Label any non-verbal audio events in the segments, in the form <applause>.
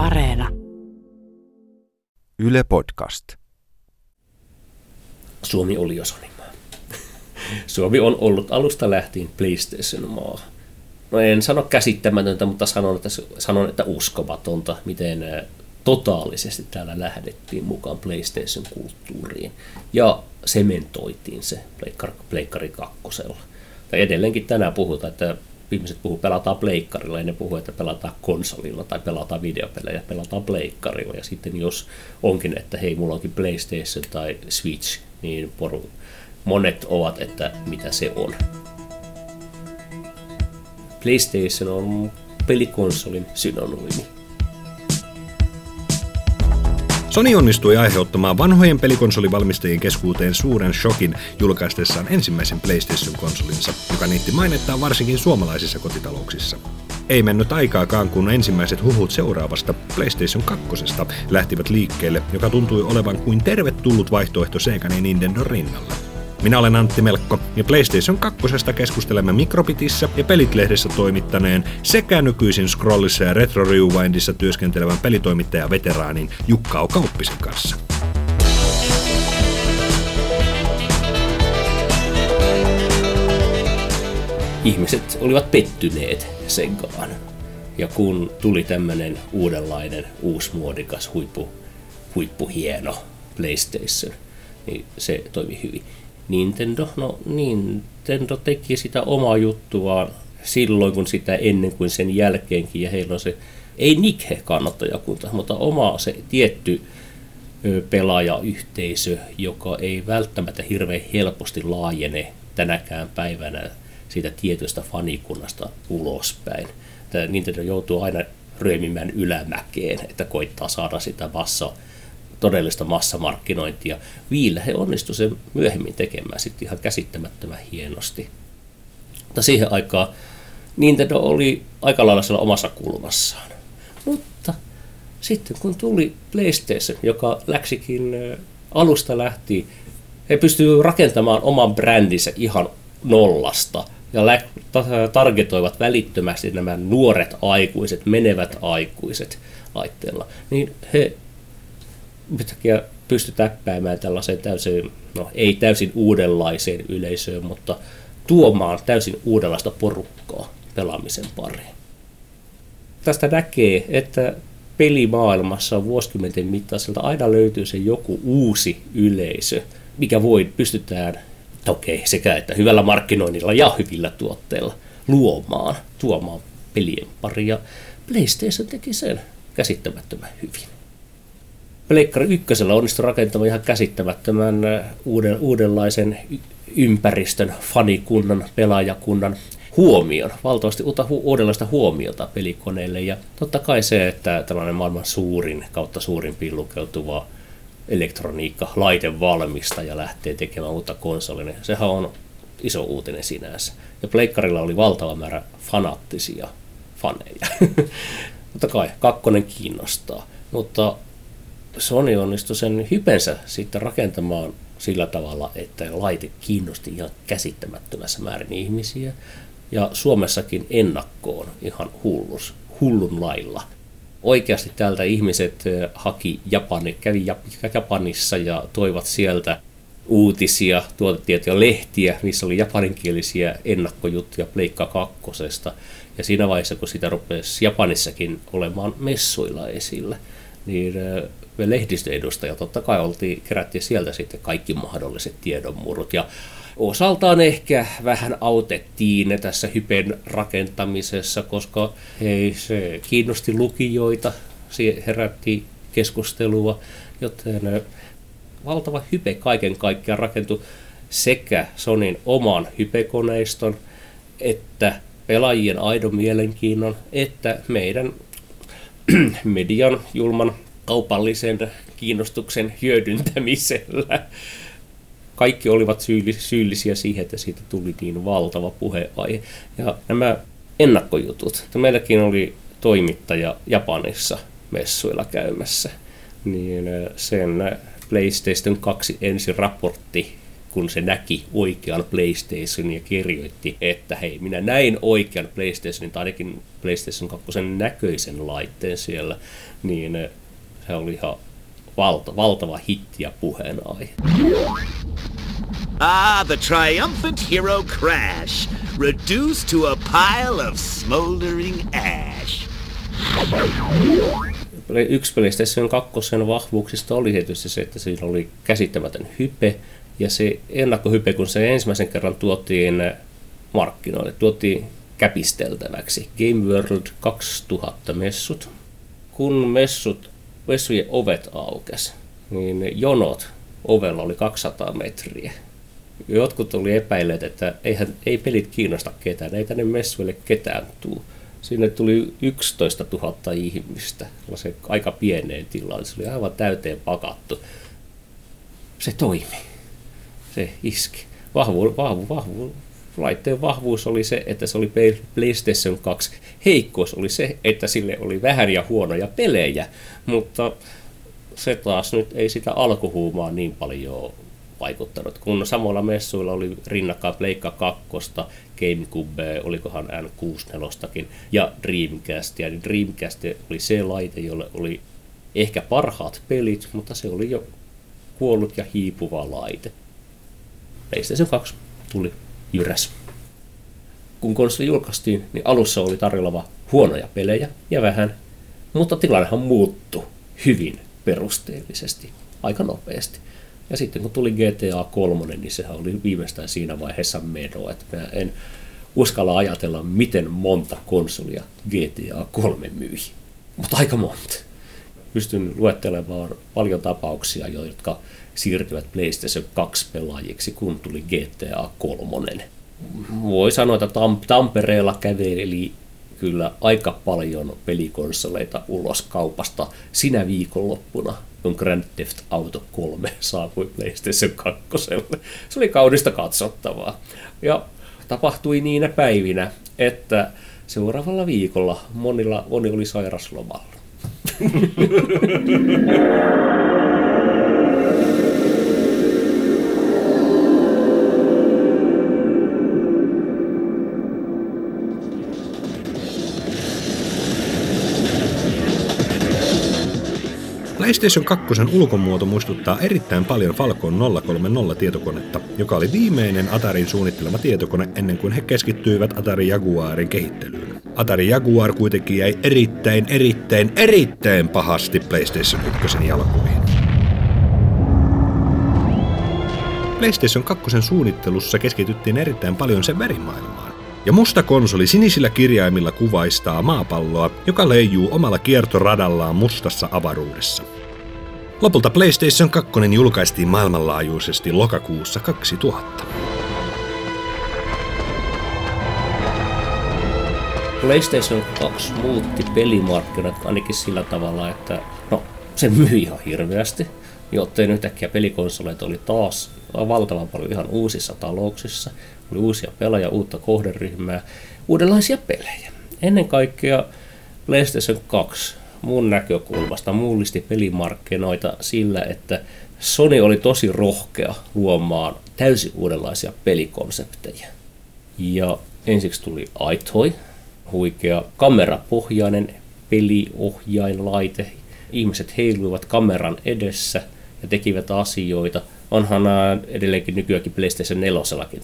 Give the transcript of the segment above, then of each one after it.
Areena. Yle Podcast. Suomi oli jo Sonimaa. Suomi on ollut alusta lähtien PlayStation-maa. No en sano käsittämätöntä, mutta sanon, että, sanon, että uskomatonta, miten totaalisesti täällä lähdettiin mukaan PlayStation-kulttuuriin ja sementoitiin se Pleikkari, Pleikkari kakkosella. Tai edelleenkin tänään puhutaan, että ihmiset puhuu, pelataan pleikkarilla, ja ne puhuu, että pelataan konsolilla tai pelataan videopelejä, pelataan pleikkarilla. Ja sitten jos onkin, että hei, mulla onkin PlayStation tai Switch, niin poru, monet ovat, että mitä se on. PlayStation on pelikonsolin synonyymi. Sony onnistui aiheuttamaan vanhojen pelikonsolivalmistajien keskuuteen suuren shokin julkaistessaan ensimmäisen PlayStation-konsolinsa, joka niitti mainettaan varsinkin suomalaisissa kotitalouksissa. Ei mennyt aikaakaan, kun ensimmäiset huhut seuraavasta PlayStation 2 lähtivät liikkeelle, joka tuntui olevan kuin tervetullut vaihtoehto Segan ja Nintendo rinnalla. Minä olen Antti Melkko ja PlayStation 2 keskustelemme Mikrobitissä ja Pelitlehdessä toimittaneen sekä nykyisin Scrollissa ja Retro Rewindissa työskentelevän pelitoimittaja veteraanin Jukka Kauppisen kanssa. Ihmiset olivat pettyneet Segaan. Ja kun tuli tämmöinen uudenlainen, uusmuodikas, huippu, huippuhieno PlayStation, niin se toimi hyvin. Nintendo, no Nintendo teki sitä omaa juttuaan silloin kun sitä ennen kuin sen jälkeenkin, ja heillä on se, ei Nikhe kannattajakunta, mutta oma se tietty pelaajayhteisö, joka ei välttämättä hirveän helposti laajene tänäkään päivänä siitä tietystä fanikunnasta ulospäin. Tämä Nintendo joutuu aina ryömimään ylämäkeen, että koittaa saada sitä massa todellista massamarkkinointia. Viillä he onnistuivat sen myöhemmin tekemään sitten ihan käsittämättömän hienosti. Mutta siihen aikaan Nintendo oli aika lailla siellä omassa kulmassaan. Mutta sitten kun tuli PlayStation, joka läksikin alusta lähti, he pystyivät rakentamaan oman brändinsä ihan nollasta ja targetoivat välittömästi nämä nuoret aikuiset, menevät aikuiset laitteella, niin he yhtäkkiä pysty täppäämään tällaiseen täysin, no ei täysin uudenlaiseen yleisöön, mutta tuomaan täysin uudenlaista porukkaa pelaamisen pariin. Tästä näkee, että pelimaailmassa on vuosikymmenten mittaiselta aina löytyy se joku uusi yleisö, mikä voi pystytään, okei, okay, sekä että hyvällä markkinoinnilla ja hyvillä tuotteilla luomaan, tuomaan pelien paria. PlayStation teki sen käsittämättömän hyvin. Pleikkari ykkösellä onnistui rakentamaan ihan käsittämättömän uuden, uudenlaisen ympäristön, fanikunnan, pelaajakunnan huomion, valtavasti uutta hu- uudenlaista huomiota pelikoneille. Ja totta kai se, että tällainen maailman suurin kautta suurin lukeutuva elektroniikka, laitevalmistaja lähtee tekemään uutta konsolia, niin sehän on iso uutinen sinänsä. Ja Pleikkarilla oli valtava määrä fanaattisia faneja. <laughs> Totta kai, kakkonen kiinnostaa. Mutta Sony onnistui sen hypensä sitten rakentamaan sillä tavalla, että laite kiinnosti ihan käsittämättömässä määrin ihmisiä. Ja Suomessakin ennakkoon ihan hullus, hullun lailla. Oikeasti täältä ihmiset haki Japani, kävi Japanissa ja toivat sieltä uutisia, tuotetietoja, lehtiä, missä oli japaninkielisiä ennakkojuttuja Pleikka kakkosesta. Ja siinä vaiheessa, kun sitä rupesi Japanissakin olemaan messuilla esillä, niin me lehdistöedustajat totta kai oltiin, kerättiin sieltä sitten kaikki mahdolliset tiedonmurrot ja osaltaan ehkä vähän autettiin tässä hypen rakentamisessa, koska hei, se kiinnosti lukijoita, se herätti keskustelua, joten valtava hype kaiken kaikkiaan rakentui sekä Sonin oman hypekoneiston, että pelaajien aidon mielenkiinnon, että meidän <clears throat> median julman kaupallisen kiinnostuksen hyödyntämisellä. Kaikki olivat syyllisiä siihen, että siitä tuli niin valtava puheenaihe. Ja nämä ennakkojutut. Meilläkin oli toimittaja Japanissa messuilla käymässä. Niin sen PlayStation 2 ensi raportti kun se näki oikean PlayStationin ja kirjoitti, että hei, minä näin oikean PlayStationin, tai ainakin PlayStation 2 näköisen laitteen siellä, niin se oli ihan valta, valtava hitti ja puheenaihe. Ah, the triumphant hero Crash, reduced to a pile of smoldering ash. Yksi PlayStation 2 vahvuuksista oli tietysti se, että siinä oli käsittämätön hype, ja se ennakkohype, kun se ensimmäisen kerran tuotiin markkinoille, tuotiin käpisteltäväksi. Game World 2000 messut. Kun messut, messujen ovet aukes, niin jonot ovella oli 200 metriä. Jotkut oli epäilleet, että eihän, ei pelit kiinnosta ketään, ei tänne messuille ketään tuu. Sinne tuli 11 000 ihmistä, se aika pieneen tilaan, se oli aivan täyteen pakattu. Se toimi se iski. Vahvu, vahvu, vahvu, laitteen vahvuus oli se, että se oli PlayStation 2. Heikkous oli se, että sille oli vähän ja huonoja pelejä, mutta se taas nyt ei sitä alkuhuumaa niin paljon vaikuttanut. Kun samalla messuilla oli rinnakkain Pleikka 2, GameCube, olikohan N64 ja Dreamcast. Ja Dreamcast oli se laite, jolle oli ehkä parhaat pelit, mutta se oli jo kuollut ja hiipuva laite. PlayStation 2 tuli jyräs. Kun konsoli julkaistiin, niin alussa oli tarjolla huonoja pelejä ja vähän, mutta tilannehan muuttui hyvin perusteellisesti, aika nopeasti. Ja sitten kun tuli GTA 3, niin sehän oli viimeistään siinä vaiheessa meno, että mä en uskalla ajatella, miten monta konsolia GTA 3 myi. Mutta aika monta. Pystyn luettelemaan paljon tapauksia, jotka siirtyvät PlayStation 2 pelaajiksi, kun tuli GTA 3. Voi sanoa, että Tam- Tampereella käveli kyllä aika paljon pelikonsoleita ulos kaupasta sinä viikonloppuna, kun Grand Theft Auto 3 saapui PlayStation 2. Se oli kaunista katsottavaa. Ja tapahtui niinä päivinä, että seuraavalla viikolla monilla, moni oli sairaslomalla. <laughs> PlayStation 2 ulkomuoto muistuttaa erittäin paljon Falcon 030 tietokonetta, joka oli viimeinen Atarin suunnittelema tietokone ennen kuin he keskittyivät Atari Jaguarin kehittelyyn. Atari Jaguar kuitenkin jäi erittäin, erittäin, erittäin pahasti PlayStation 1 jalkoihin. PlayStation 2 suunnittelussa keskityttiin erittäin paljon sen värimaailmaan. Ja musta konsoli sinisillä kirjaimilla kuvaistaa maapalloa, joka leijuu omalla kiertoradallaan mustassa avaruudessa. Lopulta PlayStation 2 julkaistiin maailmanlaajuisesti lokakuussa 2000. PlayStation 2 muutti pelimarkkinat ainakin sillä tavalla, että no, se myi ihan hirveästi, joten yhtäkkiä pelikonsoleita oli taas valtavan paljon ihan uusissa talouksissa. Oli uusia pelaajia, uutta kohderyhmää, uudenlaisia pelejä. Ennen kaikkea PlayStation 2 mun näkökulmasta mullisti pelimarkkinoita sillä, että Sony oli tosi rohkea luomaan täysin uudenlaisia pelikonsepteja. Ja ensiksi tuli iToy, huikea kamerapohjainen peliohjainlaite. Ihmiset heiluivat kameran edessä ja tekivät asioita. Onhan edelleenkin nykyäänkin PlayStation 4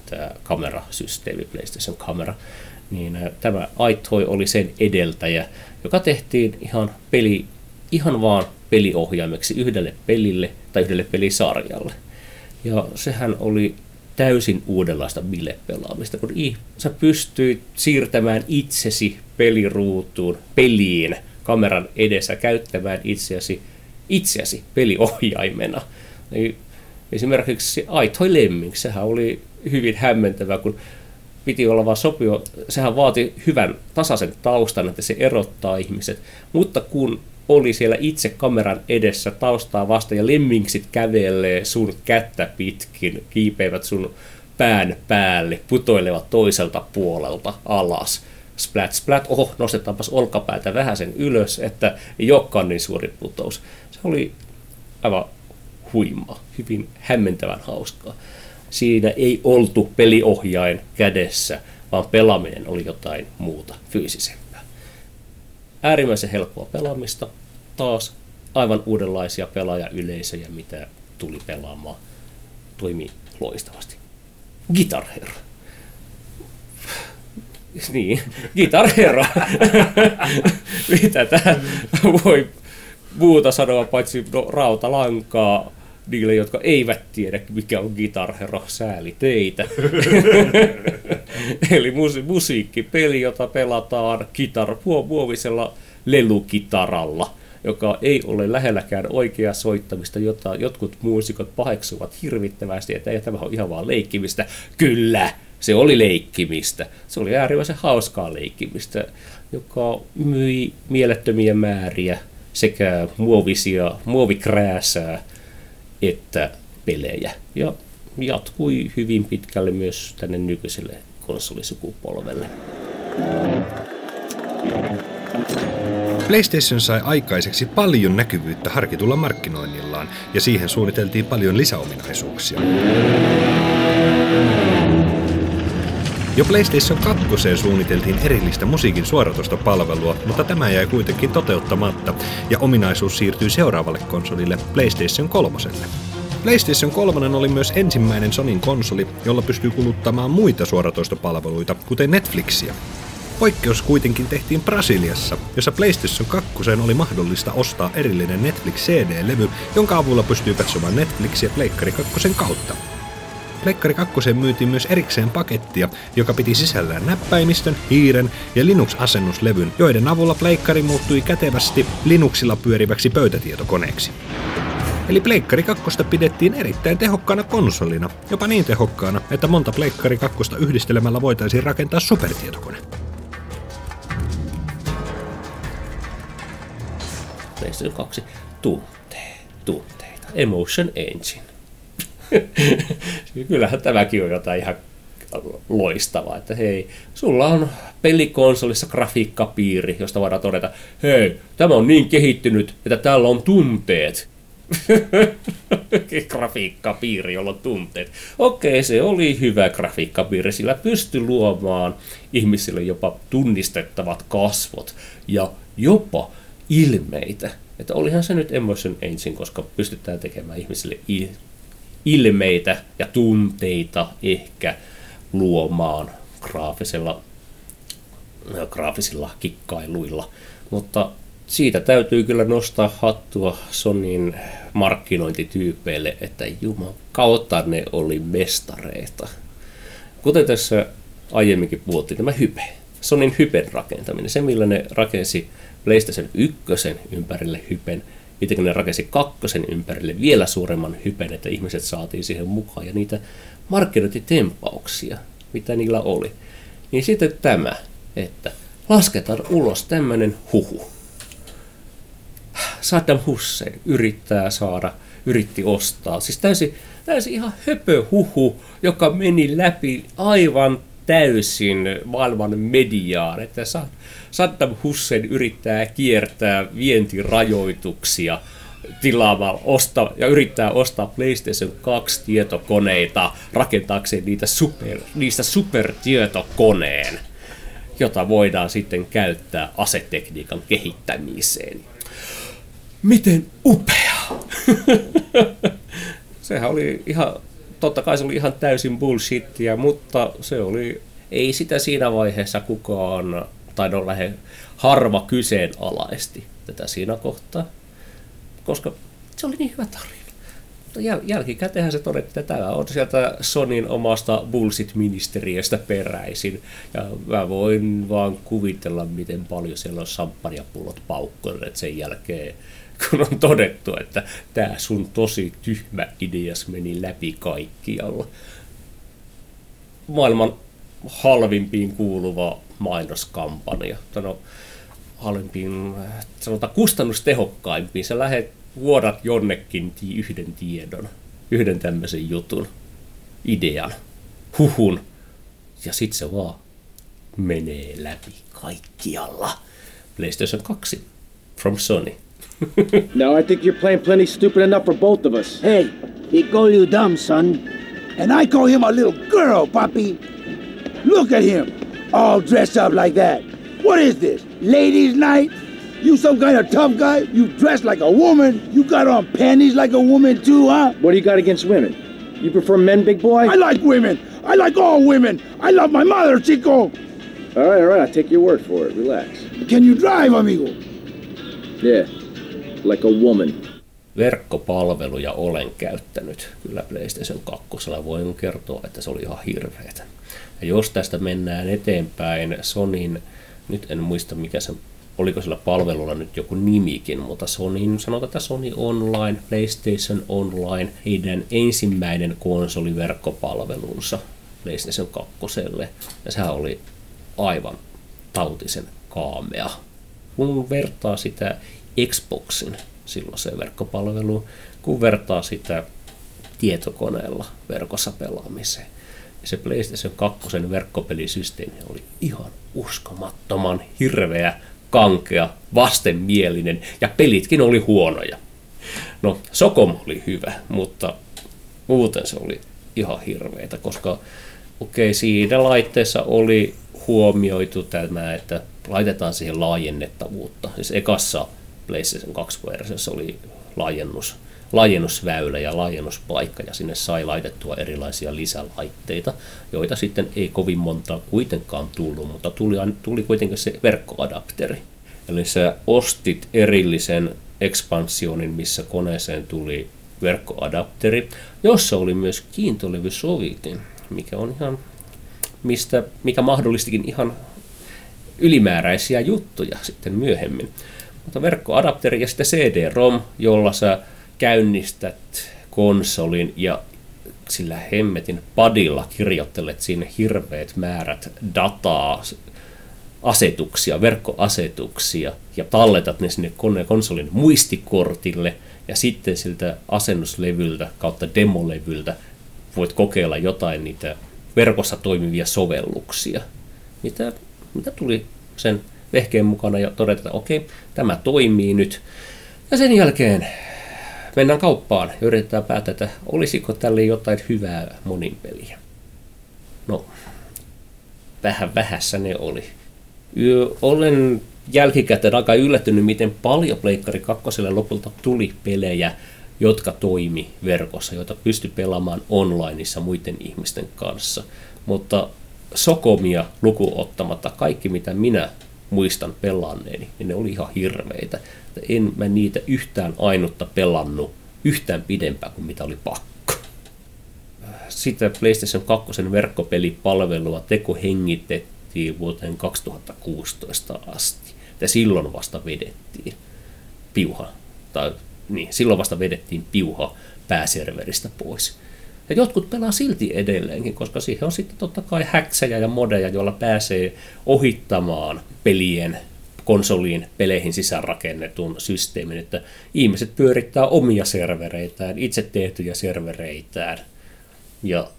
tämä kamerasysteemi, PlayStation Camera. Niin tämä iToy oli sen edeltäjä joka tehtiin ihan peli, ihan vaan peliohjaimeksi yhdelle pelille tai yhdelle pelisarjalle. Ja sehän oli täysin uudenlaista bilepelaamista, kun sä pystyit siirtämään itsesi peliruutuun, peliin, kameran edessä, käyttämään itseäsi, itseäsi peliohjaimena. Eli esimerkiksi Aitoy Lemming, sehän oli hyvin hämmentävä, kun piti olla vaan sopiva, sehän vaati hyvän tasaisen taustan, että se erottaa ihmiset. Mutta kun oli siellä itse kameran edessä taustaa vasta ja lemmingsit kävelee sun kättä pitkin, kiipeivät sun pään päälle, putoilevat toiselta puolelta alas. Splat, splat, oho, nostetaanpas olkapäätä vähän sen ylös, että ei olekaan niin suuri putous. Se oli aivan huimaa, hyvin hämmentävän hauskaa. Siinä ei oltu peliohjain kädessä, vaan pelaaminen oli jotain muuta fyysisempää. Äärimmäisen helppoa pelaamista, taas aivan uudenlaisia pelaajayleisöjä, mitä tuli pelaamaan, toimi loistavasti. Guitar Hero. <laughs> Niin, Guitar Hero. <laughs> Mitä tämä voi muuta sanoa, paitsi no, rautalankaa niille, jotka eivät tiedä, mikä on Guitar Hero, sääli teitä. <laughs> Eli musi- musiikkipeli, jota pelataan kitar- muovisella lelukitaralla joka ei ole lähelläkään oikeaa soittamista, jota jotkut muusikot paheksuvat hirvittävästi, että ei tämä ole ihan vaan leikkimistä. Kyllä, se oli leikkimistä. Se oli äärimmäisen hauskaa leikkimistä, joka myi mielettömiä määriä sekä muovisia, muovikrääsää että pelejä. Ja jatkui hyvin pitkälle myös tänne nykyiselle konsolisukupolvelle. PlayStation sai aikaiseksi paljon näkyvyyttä harkitulla markkinoinnillaan, ja siihen suunniteltiin paljon lisäominaisuuksia. Jo PlayStation 2 suunniteltiin erillistä musiikin suoratustopalvelua, mutta tämä jäi kuitenkin toteuttamatta, ja ominaisuus siirtyi seuraavalle konsolille PlayStation 3. PlayStation 3 oli myös ensimmäinen Sonin konsoli, jolla pystyy kuluttamaan muita suoratoistopalveluita, kuten Netflixiä. Poikkeus kuitenkin tehtiin Brasiliassa, jossa PlayStation 2 oli mahdollista ostaa erillinen Netflix CD-levy, jonka avulla pystyy katsomaan Netflixiä Pleikkari 2 kautta. Pleikkari 2 myytiin myös erikseen pakettia, joka piti sisällään näppäimistön, hiiren ja Linux-asennuslevyn, joiden avulla Pleikkari muuttui kätevästi Linuxilla pyöriväksi pöytätietokoneeksi. Eli Pleikkari 2 pidettiin erittäin tehokkaana konsolina, jopa niin tehokkaana, että monta Pleikkari 2 yhdistelemällä voitaisiin rakentaa supertietokone. PlayStation 2 tuntee, tunteita. Emotion Engine. <laughs> Kyllähän tämäkin on jotain ihan loistavaa, että hei, sulla on pelikonsolissa grafiikkapiiri, josta voidaan todeta, hei, tämä on niin kehittynyt, että täällä on tunteet. <laughs> grafiikkapiiri, jolla on tunteet. Okei, se oli hyvä grafiikkapiiri, sillä pystyi luomaan ihmisille jopa tunnistettavat kasvot ja jopa ilmeitä. Että olihan se nyt Emotion Engine, koska pystytään tekemään ihmisille ilmeitä ja tunteita ehkä luomaan graafisella, graafisilla kikkailuilla. Mutta siitä täytyy kyllä nostaa hattua Sonin markkinointityypeille, että jumala kautta ne oli mestareita. Kuten tässä aiemminkin puhuttiin, tämä hype. Sonin hypen rakentaminen, se millä ne rakensi PlayStation 1 ympärille hypen, miten ne rakensi kakkosen ympärille vielä suuremman hypen, että ihmiset saatiin siihen mukaan ja niitä markkinointitempauksia, mitä niillä oli. Niin sitten tämä, että lasketaan ulos tämmöinen huhu. Saddam Hussein yrittää saada, yritti ostaa, siis täysin, täysin ihan höpö huhu, joka meni läpi aivan täysin maailman mediaan, että Saddam Hussein yrittää kiertää vientirajoituksia tilaamalla osta, ja yrittää ostaa PlayStation 2 tietokoneita rakentaakseen niitä super, niistä supertietokoneen, jota voidaan sitten käyttää asetekniikan kehittämiseen. Miten upea! <laughs> Sehän oli ihan totta kai se oli ihan täysin bullshittia, mutta se oli, ei sitä siinä vaiheessa kukaan, tai no lähde harva kyseenalaisti tätä siinä kohtaa, koska se oli niin hyvä tarina. Mutta jäl- jälkikäteenhän se todettiin, että tämä on sieltä Sonin omasta bullshit-ministeriöstä peräisin. Ja mä voin vaan kuvitella, miten paljon siellä on samppanjapullot paukkuneet sen jälkeen kun on todettu, että tämä sun tosi tyhmä ideas meni läpi kaikkialla. Maailman halvimpiin kuuluva mainoskampanja. No, halvimpiin, sanotaan kustannustehokkaimpiin. Sä lähet vuodat jonnekin yhden tiedon, yhden tämmöisen jutun, idean, huhun, ja sit se vaan menee läpi kaikkialla. PlayStation 2 from Sony. <laughs> no, I think you're playing plenty stupid enough for both of us. Hey, he call you dumb, son. And I call him a little girl, Poppy. Look at him, all dressed up like that. What is this, ladies' night? You some kind of tough guy? You dress like a woman? You got on panties like a woman too, huh? What do you got against women? You prefer men, big boy? I like women. I like all women. I love my mother, Chico. All right, all right, I'll take your word for it. Relax. Can you drive, amigo? Yeah, like a woman. Verkkopalveluja olen käyttänyt kyllä PlayStation 2. Voin kertoa, että se oli ihan hirveetä. Ja jos tästä mennään eteenpäin, Sonin, nyt en muista mikä se oliko sillä palvelulla nyt joku nimikin, mutta Sony, sanotaan, että Sony Online, PlayStation Online, heidän ensimmäinen konsoliverkkopalvelunsa PlayStation 2. Ja sehän oli aivan tautisen kaamea. Kun vertaa sitä Xboxin silloiseen verkkopalveluun, kun vertaa sitä tietokoneella verkossa pelaamiseen. Ja se PlayStation 2 verkkopelisysteemi oli ihan uskomattoman hirveä kankea, vastenmielinen ja pelitkin oli huonoja. No, Sokom oli hyvä, mutta muuten se oli ihan hirveitä, koska okei, okay, siinä laitteessa oli huomioitu tämä, että laitetaan siihen laajennettavuutta. Siis ekassa PlayStation 2-versiossa oli laajennus, laajennusväylä ja laajennuspaikka, ja sinne sai laitettua erilaisia lisälaitteita, joita sitten ei kovin monta kuitenkaan tullut, mutta tuli, tuli kuitenkin se verkkoadapteri. Eli sä ostit erillisen ekspansionin, missä koneeseen tuli verkkoadapteri, jossa oli myös kiintolevysovitin, mikä on ihan, mistä, mikä mahdollistikin ihan ylimääräisiä juttuja sitten myöhemmin. Mutta verkkoadapteri ja sitten CD-ROM, jolla sä käynnistät konsolin ja sillä hemmetin padilla kirjoittelet sinne hirveät määrät dataa, asetuksia, verkkoasetuksia ja talletat ne sinne koneen konsolin muistikortille ja sitten siltä asennuslevyltä kautta demolevyltä voit kokeilla jotain niitä verkossa toimivia sovelluksia, mitä, mitä tuli sen vehkeen mukana ja todeta, että okei, tämä toimii nyt. Ja sen jälkeen mennään kauppaan ja yritetään päättää, että olisiko tälle jotain hyvää monin peliä. No, vähän vähässä ne oli. Olen jälkikäteen aika yllättynyt, miten paljon Pleikkari 2 lopulta tuli pelejä, jotka toimi verkossa, joita pystyi pelaamaan onlineissa muiden ihmisten kanssa. Mutta Sokomia lukuottamatta kaikki, mitä minä muistan pelanneeni, niin ne oli ihan hirveitä. En mä niitä yhtään ainutta pelannut yhtään pidempään kuin mitä oli pakko. Sitten PlayStation 2 verkkopelipalvelua teko hengitettiin vuoteen 2016 asti. Ja silloin vasta vedettiin piuha, tai niin, silloin vasta vedettiin piuha pääserveristä pois. Ja jotkut pelaa silti edelleenkin, koska siihen on sitten totta kai häksejä ja modeja, joilla pääsee ohittamaan pelien konsoliin peleihin sisäänrakennetun systeemin, että ihmiset pyörittää omia servereitään, itse tehtyjä servereitään, ja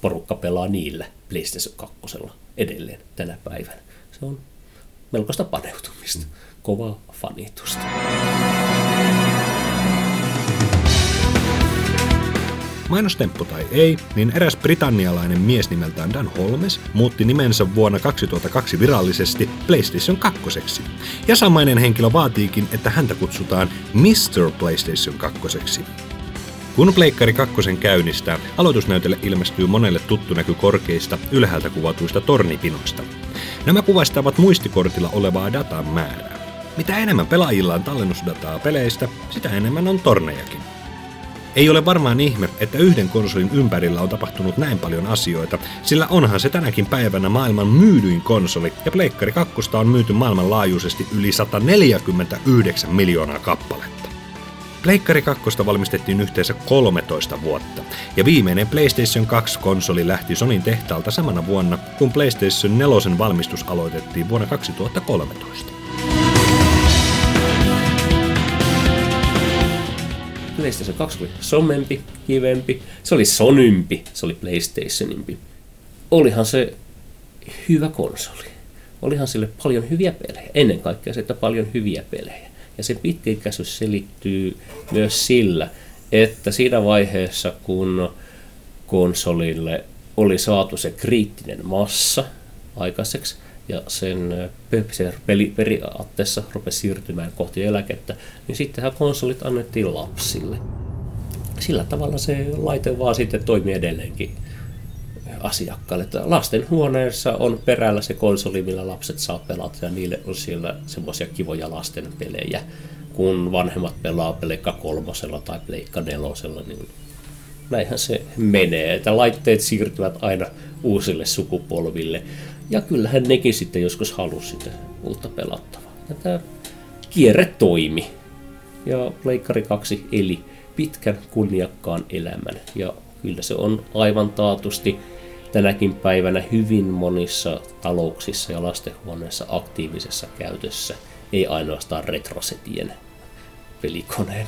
porukka pelaa niillä PlayStation 2 edelleen tänä päivänä. Se on melkoista paneutumista, kovaa fanitusta. Mainostemppu tai ei, niin eräs britannialainen mies nimeltään Dan Holmes muutti nimensä vuonna 2002 virallisesti PlayStation 2. Ja samainen henkilö vaatiikin, että häntä kutsutaan Mr. PlayStation 2. Kun Pleikkari 2 käynnistää, aloitusnäytölle ilmestyy monelle tuttu näky korkeista, ylhäältä kuvatuista tornipinoista. Nämä kuvastavat muistikortilla olevaa datan määrää. Mitä enemmän pelaajilla on tallennusdataa peleistä, sitä enemmän on tornejakin. Ei ole varmaan ihme, että yhden konsolin ympärillä on tapahtunut näin paljon asioita, sillä onhan se tänäkin päivänä maailman myydyin konsoli, ja Pleikkari 2 on myyty maailmanlaajuisesti yli 149 miljoonaa kappaletta. Pleikkari 2 valmistettiin yhteensä 13 vuotta, ja viimeinen PlayStation 2-konsoli lähti Sonin tehtaalta samana vuonna, kun PlayStation 4 valmistus aloitettiin vuonna 2013. PlayStation 2 oli somempi, kivempi, se oli sonympi, se oli PlayStationimpi. Olihan se hyvä konsoli. Olihan sille paljon hyviä pelejä. Ennen kaikkea se, että paljon hyviä pelejä. Ja se pitkäikäisyys selittyy myös sillä, että siinä vaiheessa, kun konsolille oli saatu se kriittinen massa aikaiseksi, ja sen se peli, periaatteessa rupesi siirtymään kohti eläkettä, niin sittenhän konsolit annettiin lapsille. Sillä tavalla se laite vaan sitten toimii edelleenkin asiakkaalle. Lasten huoneessa on perällä se konsoli, millä lapset saa pelata, ja niille on siellä semmoisia kivoja lasten pelejä. Kun vanhemmat pelaa Pleikka kolmosella tai Pleikka nelosella, niin näinhän se menee. Että laitteet siirtyvät aina uusille sukupolville. Ja kyllähän nekin sitten joskus halusi sitä uutta pelattavaa. Ja tämä kierre toimi. Ja Pleikkari 2 eli pitkän kunniakkaan elämän. Ja kyllä se on aivan taatusti tänäkin päivänä hyvin monissa talouksissa ja lastenhuoneissa aktiivisessa käytössä, ei ainoastaan retrosetien pelikoneen.